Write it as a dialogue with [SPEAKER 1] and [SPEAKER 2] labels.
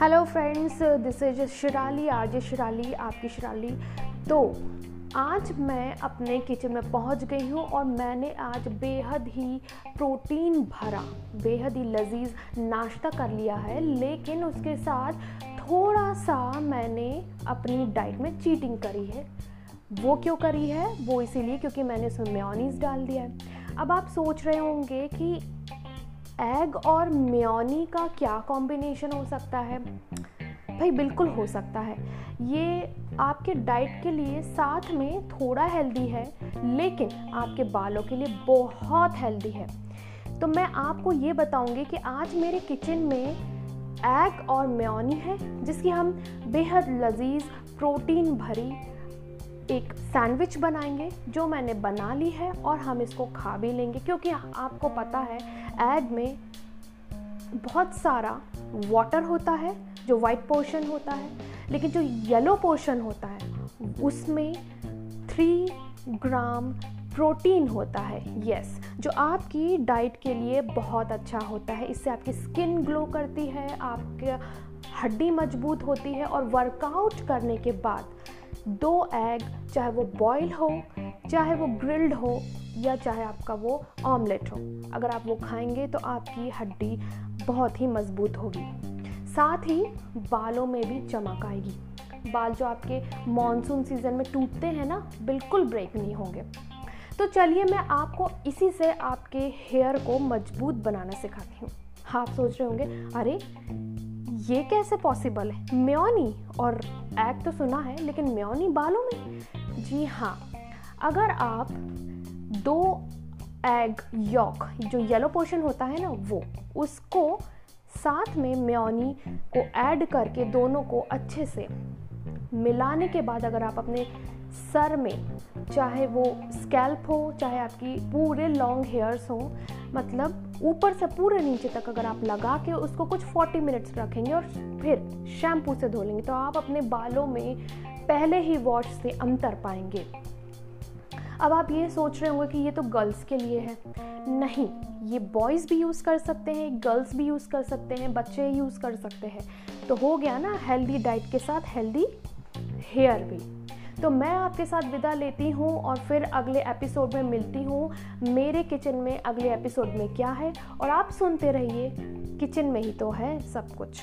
[SPEAKER 1] Hello friends this is Shirali RJ Shirali आपकी शिराली तो आज मैं अपने किचन में पहुँच गई हूँ और मैंने आज बेहद ही प्रोटीन भरा, बेहद ही लजीज नाश्ता कर लिया है, लेकिन उसके साथ थोड़ा सा मैंने अपनी डाइट में चीटिंग करी है। वो क्यों करी है? वो इसीलिए क्योंकि मैंने उसमें मेयोनीज डाल दिया है। अब आप सोच रहे होंगे कि एग और मेयोनी का क्या कॉम्बिनेशन हो सकता है? भाई, बिल्कुल हो सकता है। ये आपके डाइट के लिए साथ में थोड़ा हेल्दी है, लेकिन आपके बालों के लिए बहुत हेल्दी है। तो मैं आपको ये बताऊँगी कि आज मेरे किचन में एग और मेयोनी है, जिसकी हम बेहद लजीज प्रोटीन भरी एक सैंडविच बनाएँगे, जो मैंने बना ली है और हम इसको खा भी लेंगे। क्योंकि आपको पता है, एग में बहुत सारा वाटर होता है, जो वाइट पोर्शन होता है, लेकिन जो येलो पोर्शन होता है, उसमें थ्री ग्राम प्रोटीन होता है। यस जो आपकी डाइट के लिए बहुत अच्छा होता है। इससे आपकी स्किन ग्लो करती है, आपके हड्डी मज़बूत होती है और वर्कआउट करने के बाद दो एग चाहे वो बॉयल हो, चाहे वो ग्रिल्ड हो, या चाहे आपका वो ऑमलेट हो। अगर आप वो खाएँगे तो आपकी हड्डी बहुत ही मज़बूत होगी। साथ ही बालों में भी चमक आएगी। बाल जो आपके मानसून सीज़न में टूटते हैं ना, बिल्कुल ब्रेक नहीं होंगे। तो चलिए मैं आपको इसी से आपके हेयर को मज़बूत बनाना सिखाती हूँ। आप सोच रहे होंगे, अरे ये कैसे पॉसिबल है? म्योनी, और एग तो सुना है, लेकिन म्योनी बालों में? जी हाँ अगर आप दो एग यॉक जो येलो पोर्शन होता है ना, वो, उसको साथ में म्योनी को ऐड करके दोनों को अच्छे से मिलाने के बाद अगर आप अपने सर में, चाहे वो स्कैल्प हो, चाहे आपकी पूरे लॉन्ग हेयर्स हो मतलब ऊपर से पूरे नीचे तक अगर आप लगा के उसको कुछ 40 मिनट्स रखेंगे और फिर शैम्पू से धो लेंगे तो आप अपने बालों में पहले ही वॉश से अंतर पाएँगे। अब आप ये सोच रहे होंगे कि ये तो गर्ल्स के लिए है। नहीं, ये बॉयज़ भी यूज़ कर सकते हैं, गर्ल्स भी यूज़ कर सकते हैं, बच्चे यूज़ कर सकते हैं। तो हो गया ना, हेल्दी डाइट के साथ हेल्दी हेयर भी। तो मैं आपके साथ विदा लेती हूँ और फिर अगले एपिसोड में मिलती हूँ। मेरे किचन में अगले एपिसोड में क्या है? और आप सुनते रहिए, किचन में ही तो है सब कुछ।